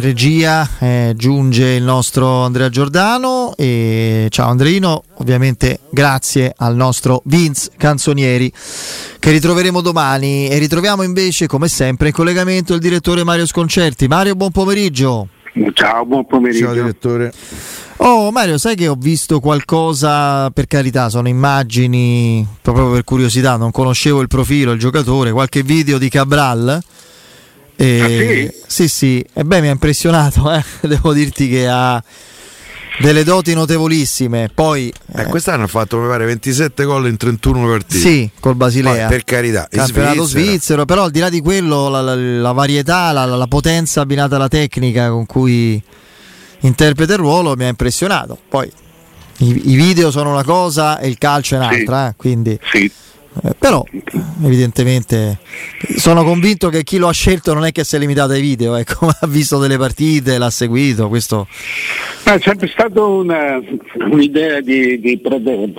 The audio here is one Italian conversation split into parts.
in regia eh, giunge il nostro Andrea Giordano e ciao Andreino, ovviamente grazie al nostro Vince Canzonieri che ritroveremo domani e ritroviamo invece come sempre in collegamento il direttore Mario Sconcerti. Mario, buon pomeriggio. Ciao, buon pomeriggio. Ciao direttore. Oh Mario, sai che ho visto qualcosa, per carità, sono immagini, proprio per curiosità, non conoscevo il profilo, il giocatore, qualche video di Cabral. E... Ah, sì? sì, sì, e beh mi ha impressionato, eh? devo dirti che ha delle doti notevolissime. Poi, eh, quest'anno ha fatto mi pare 27 gol in 31 partite. Sì, col Basilea. Poi, per carità, campionato svizzero, però al di là di quello, la, la, la varietà, la, la, potenza abbinata alla tecnica con cui interpreta il ruolo mi ha impressionato. Poi i, i video sono una cosa e il calcio è un'altra, sì. eh, quindi. Sì. Eh, però evidentemente sono convinto che chi lo ha scelto non è che si è limitato ai video, ecco, ha visto delle partite, l'ha seguito. Questo... è sempre stata una, un'idea di, di Prodeo,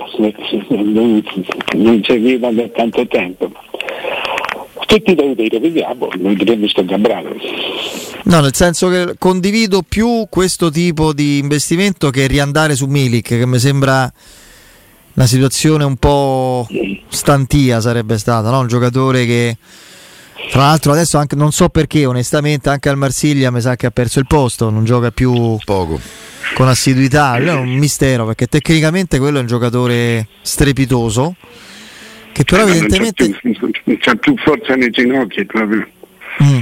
non serviva da tanto tempo tutti da vedere, vediamo, noi vedremo sto Gabrano. No, nel senso che condivido più questo tipo di investimento che riandare su Milik, che mi sembra una situazione un po' stantia sarebbe stata, no? un giocatore che tra l'altro adesso anche, non so perché onestamente anche al Marsiglia mi sa che ha perso il posto, non gioca più poco con assiduità, è un mistero perché tecnicamente quello è un giocatore strepitoso che però eh, evidentemente non c'ha, più forza nei ginocchi proprio mm.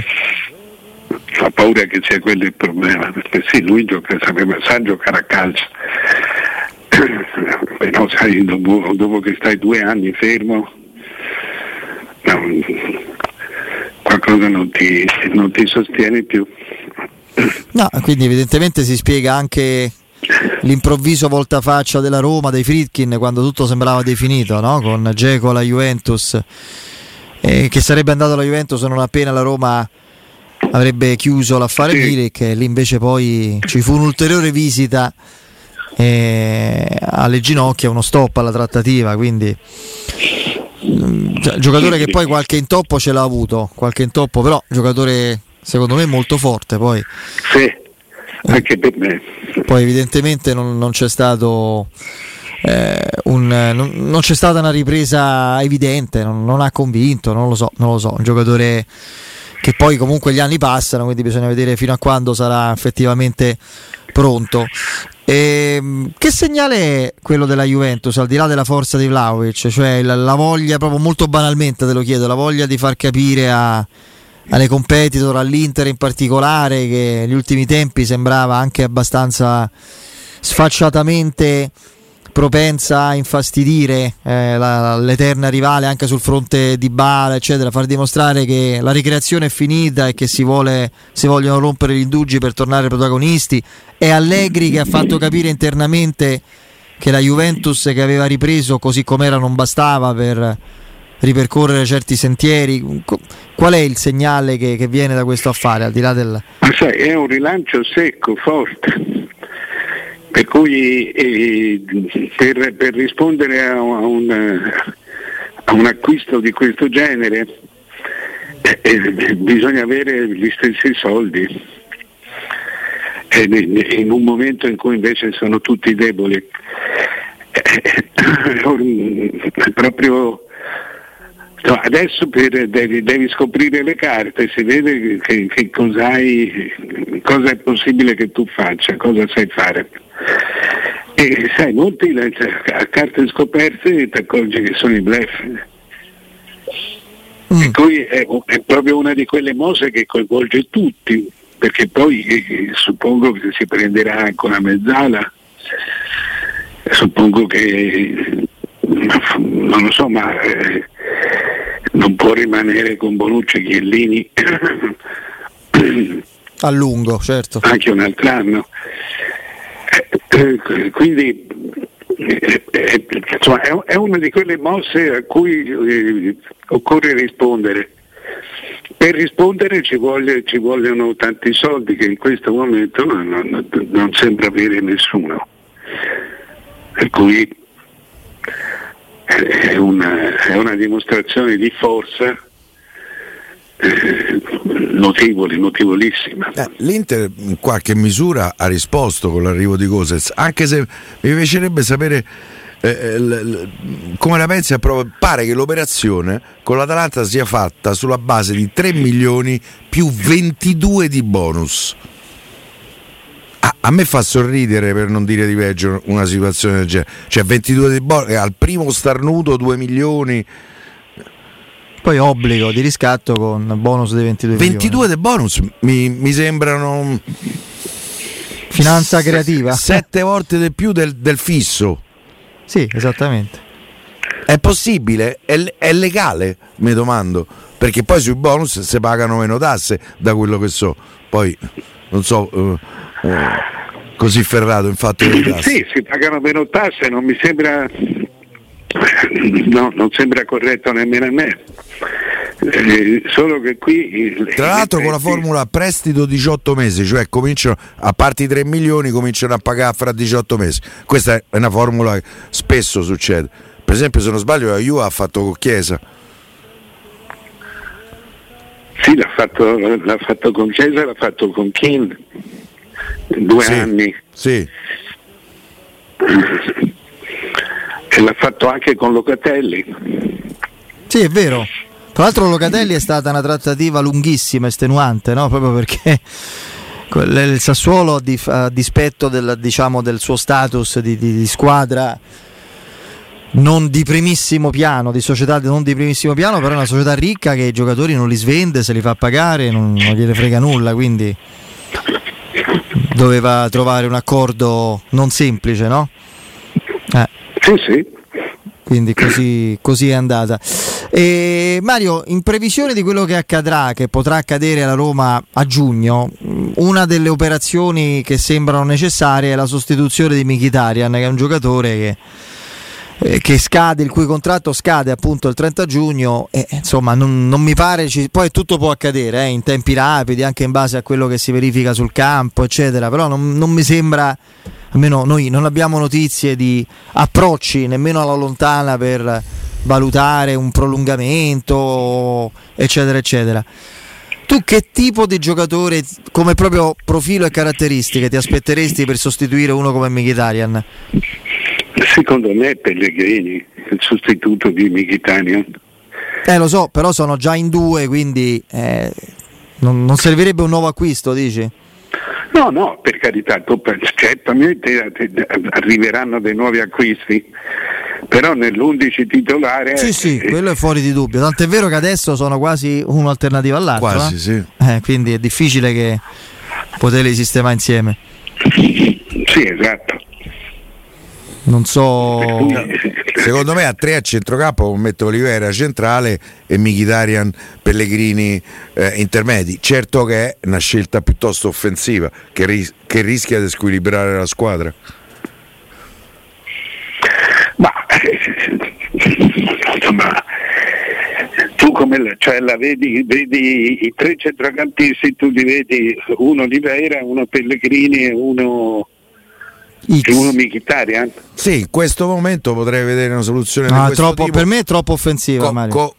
fa paura che sia quello il problema perché sì lui gioca, sapeva, sa giocare a calcio però sai dopo, dopo, che stai due anni fermo no, qualcosa non ti, non ti sostiene più no, quindi evidentemente si spiega anche l'improvviso voltafaccia della Roma, dei Fritkin, quando tutto sembrava definito, no? con Geco alla Juventus, eh, che sarebbe andato alla Juventus non appena la Roma avrebbe chiuso l'affare sì. Milik, e lì invece poi ci fu un'ulteriore visita eh, alle ginocchia, uno stop alla trattativa, quindi mm, giocatore che poi qualche intoppo ce l'ha avuto, qualche intoppo però giocatore secondo me molto forte poi. Sì anche per me. Poi evidentemente non, non c'è stato eh, un, non, non, c'è stata una ripresa evidente, non, non, ha convinto, non lo so, non lo so, un giocatore che poi comunque gli anni passano, quindi bisogna vedere fino a quando sarà effettivamente pronto. E, ehm, che segnale è quello della Juventus al di là della forza di Vlaovic? Cioè la, la voglia, proprio molto banalmente te lo chiedo, la voglia di far capire a, alle competitor, all'Inter in particolare, che negli ultimi tempi sembrava anche abbastanza sfacciatamente propensa a infastidire eh, la, l'eterna rivale anche sul fronte di Bala, eccetera, far dimostrare che la ricreazione è finita e che si, vuole, si vogliono rompere gli indugi per tornare protagonisti. È Allegri che ha fatto capire internamente che la Juventus che aveva ripreso così com'era non bastava per ripercorrere certi sentieri. Qual è il segnale che, che viene da questo affare? Al di là del... Ma sai, è un rilancio secco, forte. Per cui eh, per, per, rispondere a un, a un, acquisto di questo genere eh, eh bisogna avere gli stessi soldi. in un momento in cui invece sono tutti deboli. Eh, proprio adesso per, devi, devi, scoprire le carte, si vede che, che cosa è possibile che tu faccia, cosa sai fare. E sai, molti a carte scoperte ti accorgi che sono i blef. Mm. E poi è, è, proprio una di quelle mosse che coinvolge tutti, perché poi eh, suppongo che si prenderà anche una mezzala, suppongo che non lo so, ma eh, non può rimanere con Bonucci e Chiellini a lungo, certo. Anche un altro anno. Eh, quindi eh, eh, insomma, è una di quelle mosse a cui occorre rispondere. Per rispondere ci, voglia, ci, vogliono tanti soldi che in questo momento non, non, non sembra avere nessuno. Per cui è una, è una dimostrazione di forza eh, notevole, notevolissima. Eh, L'Inter in qualche misura ha risposto con l'arrivo di Gosez, anche se mi piacerebbe sapere eh, l- l- come la pensi. Pare che l'operazione con l'Atalanta sia fatta sulla base di 3 milioni più 22 di bonus. A me fa sorridere, per non dire di peggio, una situazione del genere. Cioè 22 di bonus, al primo starnuto 2 milioni. Poi obbligo di riscatto con bonus dei 22 22 di bonus mi, mi sembrano Finanza creativa. sette volte di più del, del fisso. Sì, esattamente. È possibile? È, è legale? Mi domando. Perché poi sui bonus si pagano meno tasse da quello che so. Poi non so eh, eh, così ferrato in fatto di tasse. Sì, si pagano meno tasse, non mi sembra. No, non sembra corretto nemmeno a me. Eh, solo che qui. eh, Tra l'altro con la formula prestito 18 mesi, cioè cominciano a parte i 3 milioni cominciano a pagare fra 18 mesi. Questa è una formula che spesso succede. Per esempio, se non sbaglio, la Juve ha fatto con Chiesa. Sì, l'ha fatto, l'ha fatto con Chiesa, l'ha fatto con King. Due Sì. anni. Sì, E l'ha fatto anche con Locatelli. Sì, è vero. Tra l'altro Locatelli è stata una trattativa lunghissima, estenuante, no? Proprio perché il Sassuolo, a dispetto del, diciamo, del suo status di, di- di squadra non di primissimo piano, di società non di primissimo piano, però è una società ricca che i giocatori non li svende, se li fa pagare, non, non gliene frega nulla, quindi doveva trovare un accordo non semplice, no? Eh. Sì, sì. Quindi così, così è andata. E Mario, in previsione di quello che accadrà, che potrà accadere alla Roma a giugno, una delle operazioni che sembrano necessarie è la sostituzione di Mkhitaryan, che è un giocatore che, eh, che scade, il cui contratto scade appunto il 30 giugno e insomma non, non mi pare, ci- poi tutto può accadere eh, in tempi rapidi, anche in base a quello che si verifica sul campo, eccetera, però non, non mi sembra, almeno noi non abbiamo notizie di approcci nemmeno alla lontana per valutare un prolungamento, eccetera, eccetera. Tu che tipo di giocatore, come proprio profilo e caratteristiche, ti aspetteresti per sostituire uno come Mkhitaryan? Secondo me Pellegrini, il sostituto di Mkhitaryan. Eh lo so, però sono già in due, quindi eh, non, non servirebbe un nuovo acquisto, dici? No, no, per carità, tu- certamente arriveranno dei nuovi acquisti, però nell'11 titolare... Sì, sì, eh, quello è fuori di dubbio. Tant'è vero che adesso sono quasi un'alternativa all'altro. quasi eh? sì. Eh, quindi è difficile che poterli sistemare insieme. Sì, esatto. Non so. Secondo me a tre a centrocampo metto Olivera centrale e Mkhitaryan Pellegrini eh, intermedi. Certo che è una scelta piuttosto offensiva che, ris- che rischia di squilibrare la squadra. Ma insomma, tu come la, cioè la vedi, vedi i tre centrocampisti, tu li vedi uno Oliveira, uno Pellegrini e uno, X. e uno Mkhitaryan. Sì, in questo momento potrei vedere una soluzione No, troppo- tipo. per me è troppo offensiva, Co- Mario. co-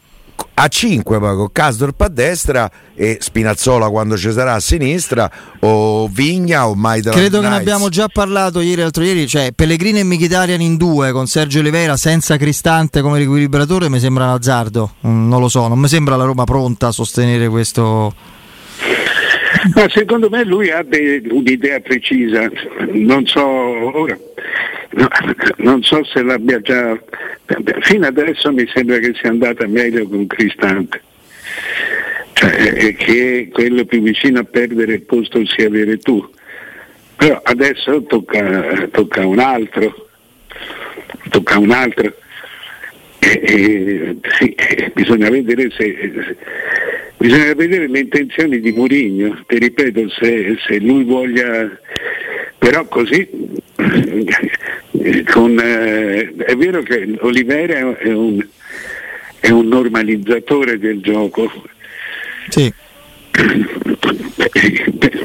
a 5 poi con Casdorp a destra e Spinazzola quando ci sarà a sinistra o Vigna o Maidana Credo che ne abbiamo già parlato ieri e l'altro ieri, cioè Pellegrini e Mkhitaryan in due con Sergio Oliveira senza Cristante come riequilibratore mi sembra un azzardo, Mm, non lo so, non mi sembra la Roma pronta a sostenere questo Ma secondo me lui ha de- un'idea precisa, non so ora, no, non so se l'abbia già. Fino adesso mi sembra che sia andata meglio con Cristante. Cioè, eh, che quello più vicino a perdere il posto sia avere tu. Però adesso tocca, tocca un altro. Tocca un altro. E- e, sì, eh, bisogna vedere se bisogna vedere le intenzioni di Mourinho ti ripeto se, se lui voglia però così eh, con, eh, è vero che Olivera è un, è un normalizzatore del gioco Sì,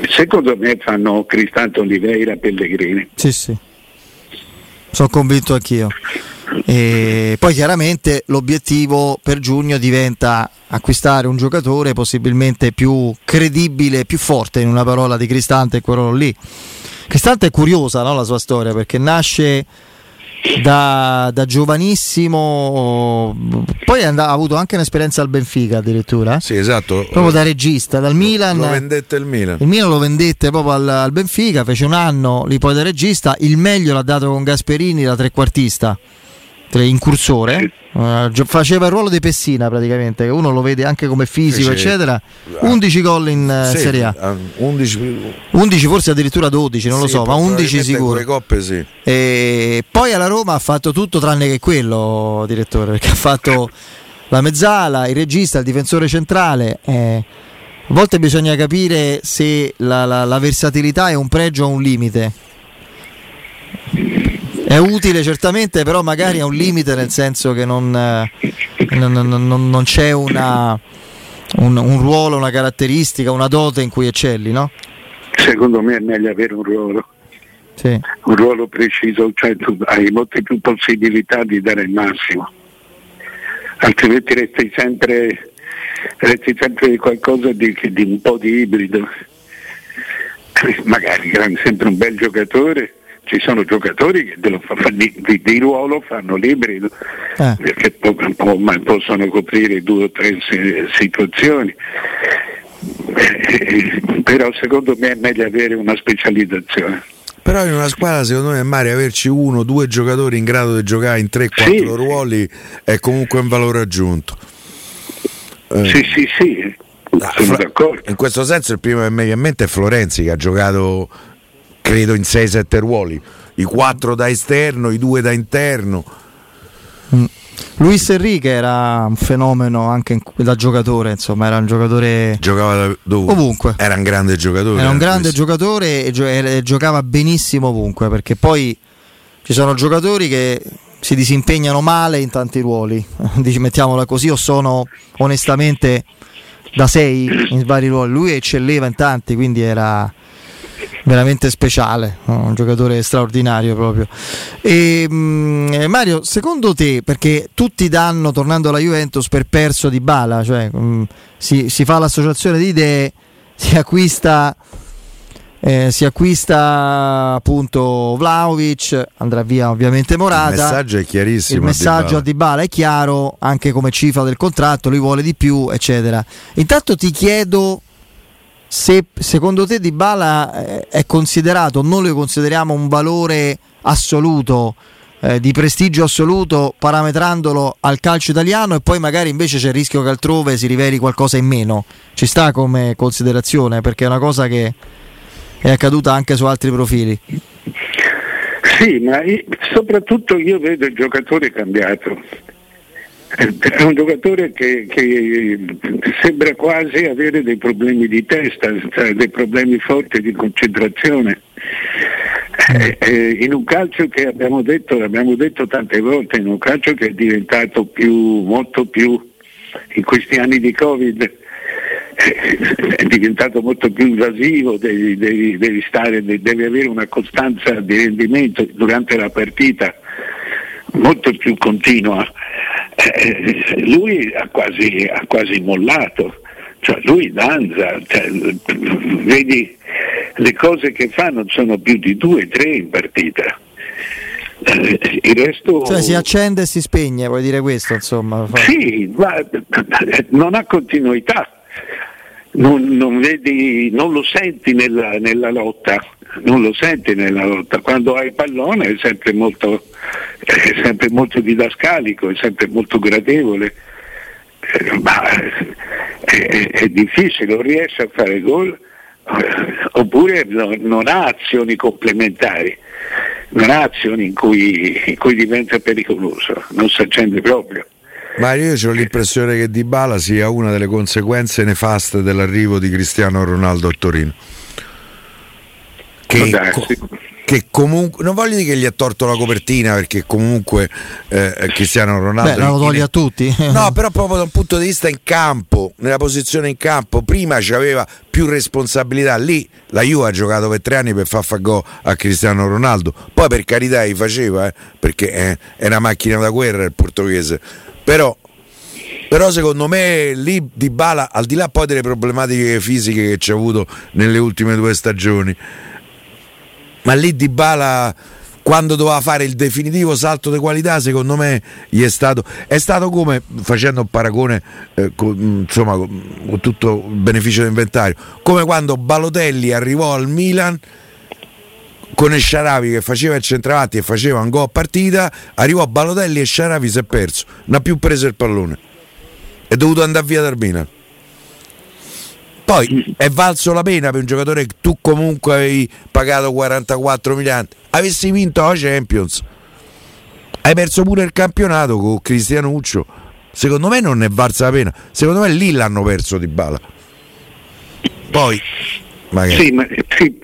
secondo me fanno Cristante Oliveira Pellegrini sì, sì. Sono convinto anch'io. E poi chiaramente l'obiettivo per giugno diventa acquistare un giocatore possibilmente più credibile, più forte in una parola di Cristante e quello lì. Cristante è curiosa no, la sua storia perché nasce da, da giovanissimo, poi ha avuto anche un'esperienza al Benfica addirittura. Sì, esatto. Proprio da regista, dal Milan. Lo vendette il Milan. Il Milan lo vendette proprio al, al Benfica, fece un anno lì poi da regista, il meglio l'ha dato con Gasperini da trequartista incursore, uh, faceva il ruolo di Pessina praticamente, uno lo vede anche come fisico, Fece, eccetera. 11 gol in uh, sì, Serie A. 11, 11, forse addirittura 12, non sì, lo so, ma 11 sicuro. Coppe, sì. E poi alla Roma ha fatto tutto tranne che quello, direttore, perché ha fatto la mezzala, il regista, il difensore centrale. Eh, a volte bisogna capire se la, la, la versatilità è un pregio o un limite è utile certamente, però magari ha un limite nel senso che non, eh, non, non, non c'è una, un, un, ruolo, una caratteristica, una dote in cui eccelli, no? Secondo me è meglio avere un ruolo. Sì. Un ruolo preciso, cioè tu hai molte più possibilità di dare il massimo, altrimenti resti sempre, resti sempre qualcosa di, di un po' di ibrido. Magari sempre un bel giocatore, ci sono giocatori che dello, di, di, di, ruolo fanno l'ibrido eh. perché po, po, possono coprire due o tre situazioni. Eh, però secondo me è meglio avere una specializzazione. Però in una squadra secondo me Mario averci uno, due giocatori in grado di giocare in 3-4 sì. ruoli è comunque un valore aggiunto. Eh. Sì, sì, sì. Sono d'accordo. In questo senso il primo che mi viene in mente è Florenzi che ha giocato credo in 6-7 ruoli, i 4 da esterno, i 2 da interno. Mm. Luis Enrique era un fenomeno anche da giocatore, insomma, era un giocatore. Giocava da, ovunque. Era un grande giocatore. Era un grande Luis. giocatore e, gio- e giocava benissimo ovunque, perché poi ci sono giocatori che si disimpegnano male in tanti ruoli, dici mettiamola così, o sono onestamente da 6 in vari ruoli. Lui eccelleva in tanti, quindi era veramente speciale, un giocatore straordinario proprio. E, mm, Mario, secondo te, perché tutti danno, tornando alla Juventus, per perso di bala, cioè mm, si, si, fa l'associazione di idee, si acquista... Eh, si acquista appunto Vlaovic, andrà via ovviamente Morata. Il messaggio è chiarissimo. Il messaggio a Dybala è chiaro, anche come cifra del contratto, lui vuole di più, eccetera. Intanto ti chiedo se secondo te Di Bala eh, è considerato, non lo consideriamo un valore assoluto, eh, di prestigio assoluto, parametrandolo al calcio italiano e poi magari invece c'è il rischio che altrove si riveli qualcosa in meno. Ci sta come considerazione perché è una cosa che è accaduta anche su altri profili. Sì, ma soprattutto io vedo il giocatore cambiato è un giocatore che, che, sembra quasi avere dei problemi di testa, cioè dei problemi forti di concentrazione. Eh, eh, in un calcio che abbiamo detto, l'abbiamo detto tante volte, in un calcio che è diventato più, molto più, in questi anni di Covid, eh, è diventato molto più invasivo, devi, devi, devi, stare, devi avere una costanza di rendimento durante la partita molto più continua eh, lui ha quasi, ha quasi, mollato, cioè lui danza, cioè, vedi le cose che fa non sono più di due, tre in partita. Eh, il resto... Cioè si accende e si spegne, vuoi dire questo insomma? Sì, ma non ha continuità. Non, non, vedi, non lo senti nella, nella lotta, non lo senti nella lotta. Quando hai pallone è sempre molto, è sempre molto didascalico, è sempre molto gradevole, eh, ma è, è, difficile, non riesce a fare gol eh, oppure no, non ha azioni complementari, non ha azioni in cui, in cui diventa pericoloso, non si accende proprio. Ma io ho l'impressione che Di Bala sia una delle conseguenze nefaste dell'arrivo di Cristiano Ronaldo a Torino. Che, co- che comunque non voglio dire che gli ha torto la copertina perché comunque eh, Cristiano Ronaldo Beh, lo toglie a tutti. No però proprio da un punto di vista in campo nella posizione in campo prima c'aveva più responsabilità lì. La Juve ha giocato per tre anni per far fa go a Cristiano Ronaldo. Poi per carità gli faceva eh, perché eh, è una macchina da guerra il portoghese. Però però secondo me lì Di Bala al di là poi delle problematiche fisiche che ci ha avuto nelle ultime due stagioni ma lì Di Bala quando doveva fare il definitivo salto di qualità secondo me gli è stato è stato come facendo un paragone eh, con, insomma con tutto il beneficio d'inventario come quando Balotelli arrivò al Milan con Esciaravi che faceva il centravanti e faceva un go a partita arrivò Balotelli e Sciaravi si è perso non ha più preso il pallone è dovuto andare via dal Milan. Poi è valso la pena per un giocatore che tu comunque avevi pagato 44 miliardi. Avessi vinto la Champions, hai perso pure il campionato con Cristianuccio. Secondo me non è valsa la pena. Secondo me lì l'hanno perso di bala. Poi, magari. Sì, ma, sì,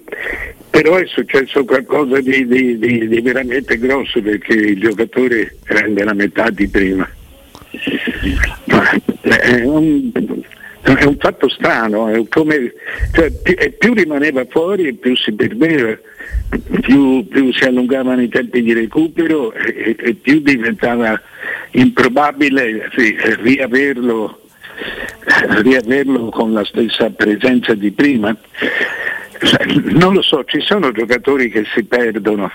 però è successo qualcosa di, di, di, di veramente grosso perché il giocatore rende la metà di prima. È un, è un fatto strano, è come, cioè, più rimaneva fuori e più si perdeva, più, più si allungavano i tempi di recupero e, e più diventava improbabile sì, riaverlo, riaverlo con la stessa presenza di prima. Non lo so, ci sono giocatori che si perdono.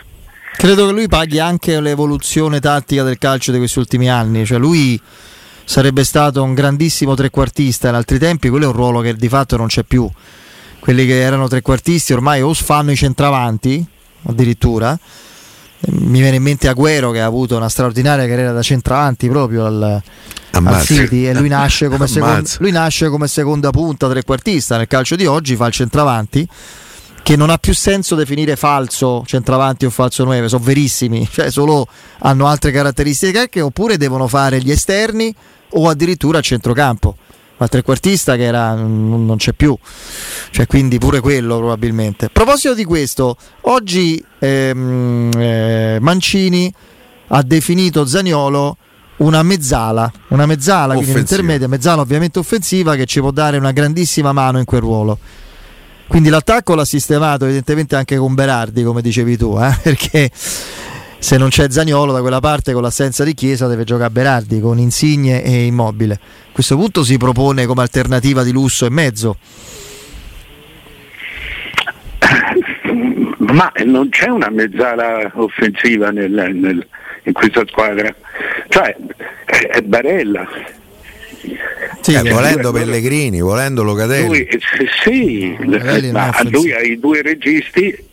Credo che lui paghi anche l'evoluzione tattica del calcio di questi ultimi anni, cioè lui sarebbe stato un grandissimo trequartista in altri tempi, quello è un ruolo che di fatto non c'è più. Quelli che erano trequartisti ormai o fanno i centravanti, addirittura. Mi viene in mente Agüero che ha avuto una straordinaria carriera da centravanti proprio al, al City e lui nasce, seconda, lui nasce come seconda punta trequartista nel calcio di oggi, fa il centravanti che non ha più senso definire falso centravanti o falso 9, sono verissimi, cioè solo hanno altre caratteristiche oppure devono fare gli esterni o addirittura a centrocampo. Ma il trequartista che era, non c'è più, cioè, quindi pure quello probabilmente. A proposito di questo, oggi ehm, eh, Mancini ha definito Zaniolo una mezzala, una mezzala, offensiva. quindi intermedia, mezzala ovviamente offensiva che ci può dare una grandissima mano in quel ruolo. Quindi l'attacco l'ha sistemato evidentemente anche con Berardi, come dicevi tu, eh? perché se non c'è Zagnolo da quella parte con l'assenza di Chiesa deve giocare Berardi con Insigne e Immobile. A questo punto si propone come alternativa di lusso e mezzo. Ma non c'è una mezzala offensiva nel, nel, in questa squadra, cioè è Barella. Sì, eh, volendo Pellegrini, volendo Locatelli. Lui, sì, ma lui ha i due registi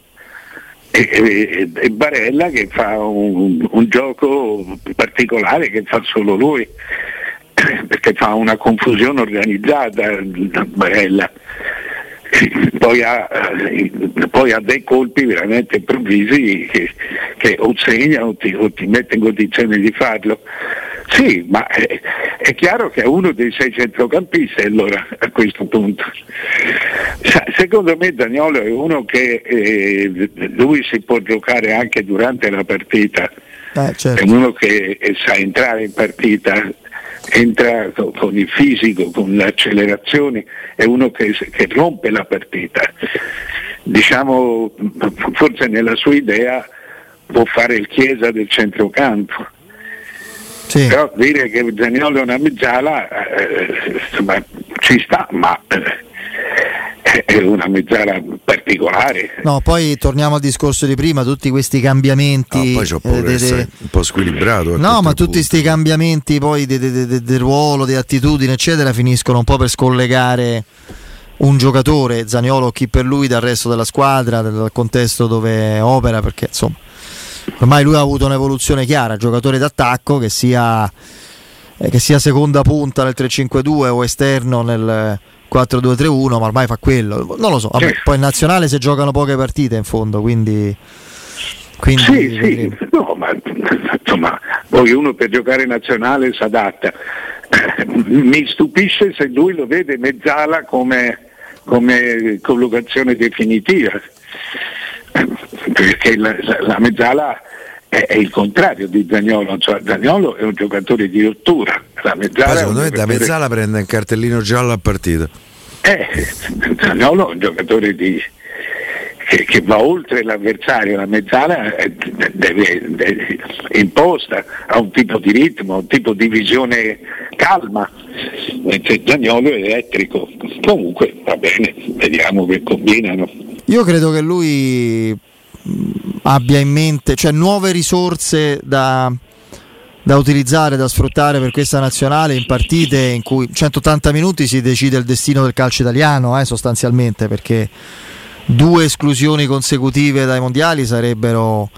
e, e, Barella che fa un, un, gioco particolare che fa solo lui perché fa una confusione organizzata Barella. Poi ha, poi ha, dei colpi veramente improvvisi che, che o segna o ti, o ti mette in condizione di farlo sì, ma è, è, chiaro che è uno dei sei centrocampisti allora a questo punto. Secondo me Daniolo è uno che eh, lui si può giocare anche durante la partita, eh, certo. è uno che eh, sa entrare in partita, entra con il fisico, con le accelerazioni, è uno che, che rompe la partita. Diciamo, forse nella sua idea può fare il Chiesa del centrocampo sì. Però dire che Zaniolo è una mezzala eh, insomma, ci sta, ma eh, è una mezzala particolare. No, poi torniamo al discorso di prima, tutti questi cambiamenti. No, poi eh, de, un po' squilibrato. No, ma tutti questi cambiamenti poi del ruolo, di attitudine, eccetera, finiscono un po' per scollegare un giocatore, Zaniolo, chi per lui, dal resto della squadra, dal contesto dove opera, perché insomma ormai lui ha avuto un'evoluzione chiara, giocatore d'attacco che sia, eh, che sia seconda punta nel 3-5-2 o esterno nel 4-2-3-1, ma ormai fa quello. Non lo so, Vabbè, poi in nazionale si giocano poche partite in fondo, quindi... quindi sì, sì, no, ma insomma, poi uno per giocare in nazionale si adatta. Mi stupisce se lui lo vede mezzala come, come collocazione definitiva perché la, la, la mezzala è, è, il contrario di Zagnolo, cioè, Zagnolo è un giocatore di rottura. La mezzala secondo me da mezzala prende un cartellino giallo a partita. Eh, Zagnolo è un giocatore di, che, che, va oltre l'avversario, la mezzala è, è imposta a un tipo di ritmo, a un tipo di visione calma, mentre Zagnolo è elettrico. Comunque va bene, vediamo che combinano. Io credo che lui abbia in mente, cioè nuove risorse da, da utilizzare, da sfruttare per questa nazionale in partite in cui 180 minuti si decide il destino del calcio italiano, eh, sostanzialmente, perché due esclusioni consecutive dai mondiali sarebbero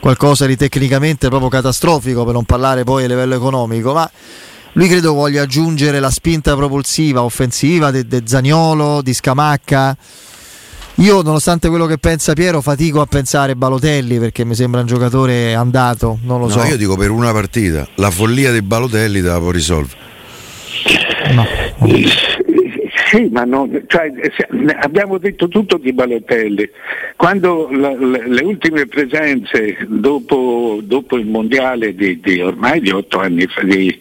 qualcosa di tecnicamente proprio catastrofico, per non parlare poi a livello economico, ma lui credo voglia aggiungere la spinta propulsiva, offensiva di Zaniolo, di Scamacca io, nonostante quello che pensa Piero, fatico a pensare Balotelli perché mi sembra un giocatore andato. Non lo no, so. Io dico per una partita, la follia dei Balotelli te la può risolvere. No. Sì, ma no, cioè, abbiamo detto tutto di Balotelli. Quando la, la, le ultime presenze dopo, dopo il mondiale di, di, ormai di otto anni fa, di,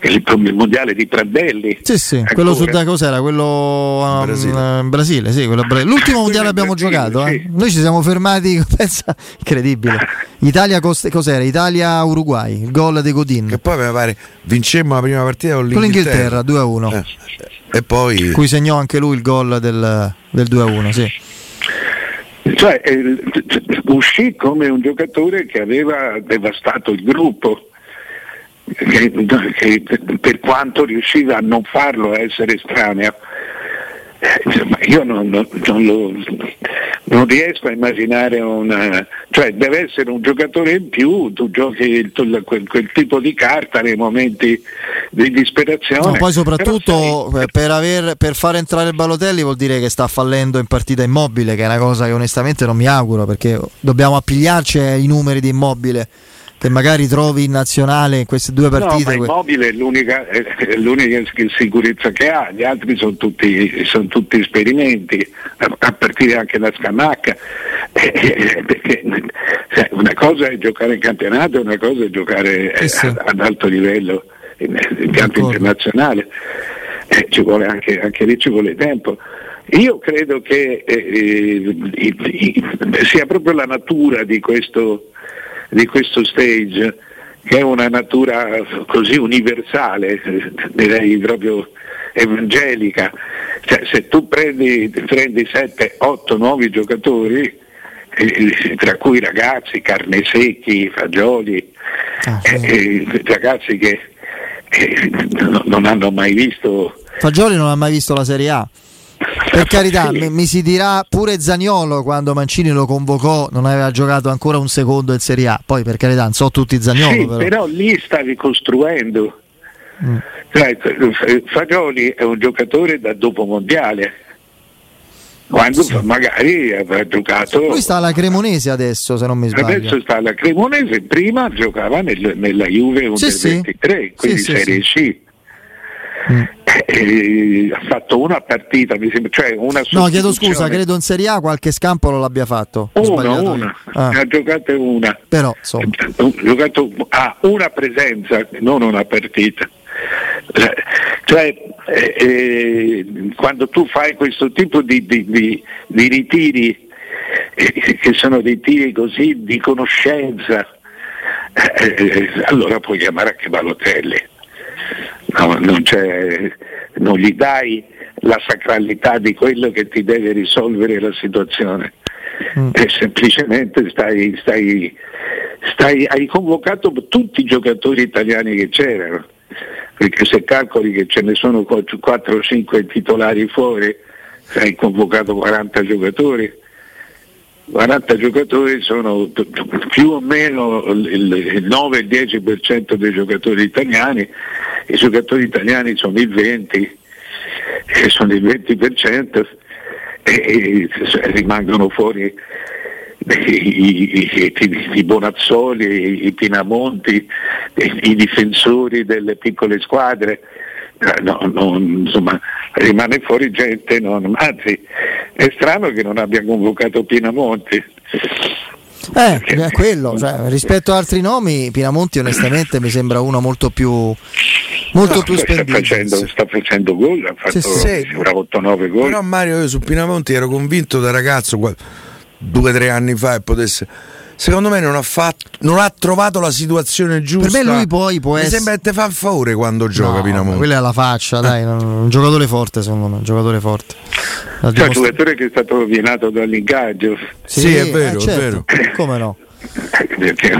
il mondiale di Prandelli. Sì, sì, ancora. quello su da cos'era? Quello um, Brasile. Brasile, sì, quello Brasile. L'ultimo mondiale abbiamo Brasile, giocato, eh? Noi ci siamo fermati, pensa, incredibile. Italia cos'era? Italia-Uruguay, il gol di Godin. Che poi mi pare vincemmo la prima partita con l'Inghilterra, con l'Inghilterra 2-1. Eh. E poi cui segnò anche lui il gol del, del 2-1, sì. Cioè, eh, uscì come un giocatore che aveva devastato il gruppo che, per quanto riusciva a non farlo, a essere estraneo. Eh, io non, non, non, lo, non, riesco a immaginare una. cioè deve essere un giocatore in più, tu giochi quel, quel tipo di carta nei momenti di disperazione. No, poi soprattutto sei... per, aver, per, far entrare il Balotelli vuol dire che sta fallendo in partita immobile, che è una cosa che onestamente non mi auguro perché dobbiamo appigliarci ai numeri di immobile che magari trovi in nazionale in queste due partite. No, Immobile è l'unica, è l'unica, sicurezza che ha, gli altri sono tutti, sono tutti esperimenti, a partire anche da Scamacca. Eh, eh, perché una cosa è giocare in campionato, una cosa è giocare eh, sì. ad alto livello in, in campo internazionale. Eh, ci vuole anche, anche, lì ci vuole tempo. Io credo che eh, eh, sia proprio la natura di questo, di questo stage che è una natura così universale, direi proprio evangelica. Cioè, se tu prendi, prendi 7, 8 nuovi giocatori, eh, tra cui ragazzi, carne secchi, fagioli, ah, sì. eh, ragazzi che, che non hanno mai visto... Fagioli non ha mai visto la Serie A. Per carità, sì. mi, mi, si dirà pure Zagnolo quando Mancini lo convocò, non aveva giocato ancora un secondo in Serie A. Poi per carità, non so tutti Zagnolo. Sì, però. però lì stavi costruendo. Mm. Cioè, Fagioli è un giocatore da dopo mondiale. Quando sì. magari avrà giocato. Lui sta alla Cremonese adesso, se non mi sbaglio. Adesso sta alla Cremonese, prima giocava nel, nella Juve Under sì, 23, quindi Serie C. Mm. Eh, ha fatto una partita, mi sembra, cioè una No, chiedo scusa, credo in Serie A qualche scampo lo l'abbia fatto. Una, una. Ah. ne ha giocato una. Però, insomma. Ha giocato ah, una presenza, non una partita. Cioè, eh, eh, quando tu fai questo tipo di, di, di, di ritiri, eh, che sono dei tiri così di conoscenza, eh, allora puoi chiamare anche Balotelli no, non, non, gli dai la sacralità di quello che ti deve risolvere la situazione. Mm. E semplicemente stai, stai, stai, hai convocato tutti i giocatori italiani che c'erano, perché se calcoli che ce ne sono 4 o 5 titolari fuori, hai convocato 40 giocatori 40 giocatori sono più o meno il 9-10% dei giocatori italiani, i giocatori italiani sono il 20%, sono il 20% e rimangono fuori i, i, i, Bonazzoli, i Pinamonti, i, difensori delle piccole squadre, eh, no, non, insomma, rimane fuori gente, non, anzi è strano che non abbia convocato Pinamonti. Eh, è quello, cioè, rispetto ad altri nomi, Pinamonti onestamente mi sembra uno molto più, molto No, più sta, spendibile. facendo, sta facendo gol, ha fatto Sì, sì. mi sembra 8-9 gol. Però Mario, io su Pinamonti ero convinto da ragazzo due o tre anni fa e potesse. Secondo me non ha, fatto, non ha trovato la situazione giusta. Per me lui poi può Mi essere- sembra che te fa un favore quando gioca No, Pinamonti. quella è la faccia, dai, non- un giocatore forte secondo me, un giocatore forte. Cioè, un giocatore che è stato rovinato dall'ingaggio, Sì, è vero, è certo, Come no? perché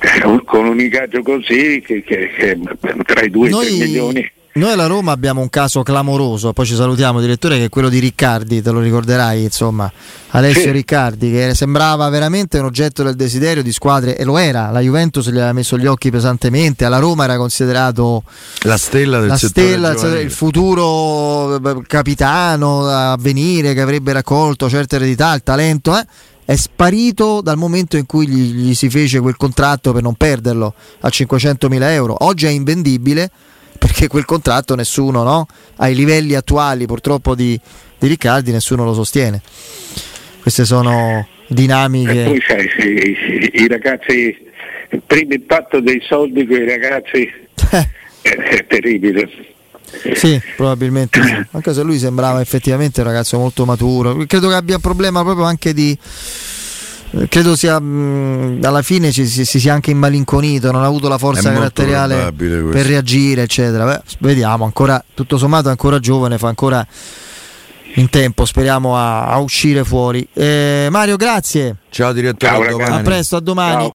eh, un- con un ingaggio così che, che- che tra i 2 e i 3 milioni. Noi, alla Roma abbiamo un caso clamoroso, poi ci salutiamo direttore, che è quello di Riccardi, te lo ricorderai, insomma, Alessio Sì. Riccardi, che sembrava veramente un oggetto del desiderio di squadre, e lo era, la Juventus gli aveva messo gli occhi pesantemente, alla Roma era considerato La stella del la settore stella, il futuro eh, capitano a venire che avrebbe raccolto certe eredità, il talento, eh, è sparito dal momento in cui gli, gli si fece quel contratto per non perderlo a 500.000 euro. Oggi è invendibile perché quel contratto nessuno, no? ai livelli attuali purtroppo di, di Riccardi, nessuno lo sostiene. Queste sono E dinamiche. poi sai, i, i ragazzi, il primo impatto dei soldi con i ragazzi è, è terribile. Sì, probabilmente sì. Anche se lui sembrava effettivamente un ragazzo molto maturo. Credo che abbia un problema proprio anche di. Credo sia mh, alla fine ci, si, si sia anche immalinconito, non ha avuto la forza caratteriale per reagire, eccetera. Beh, vediamo, ancora tutto sommato è ancora giovane, fa ancora in tempo, speriamo a, a uscire fuori. Eh, Mario, grazie. Ciao direttore, Ciao, a. A presto, a domani. Ciao.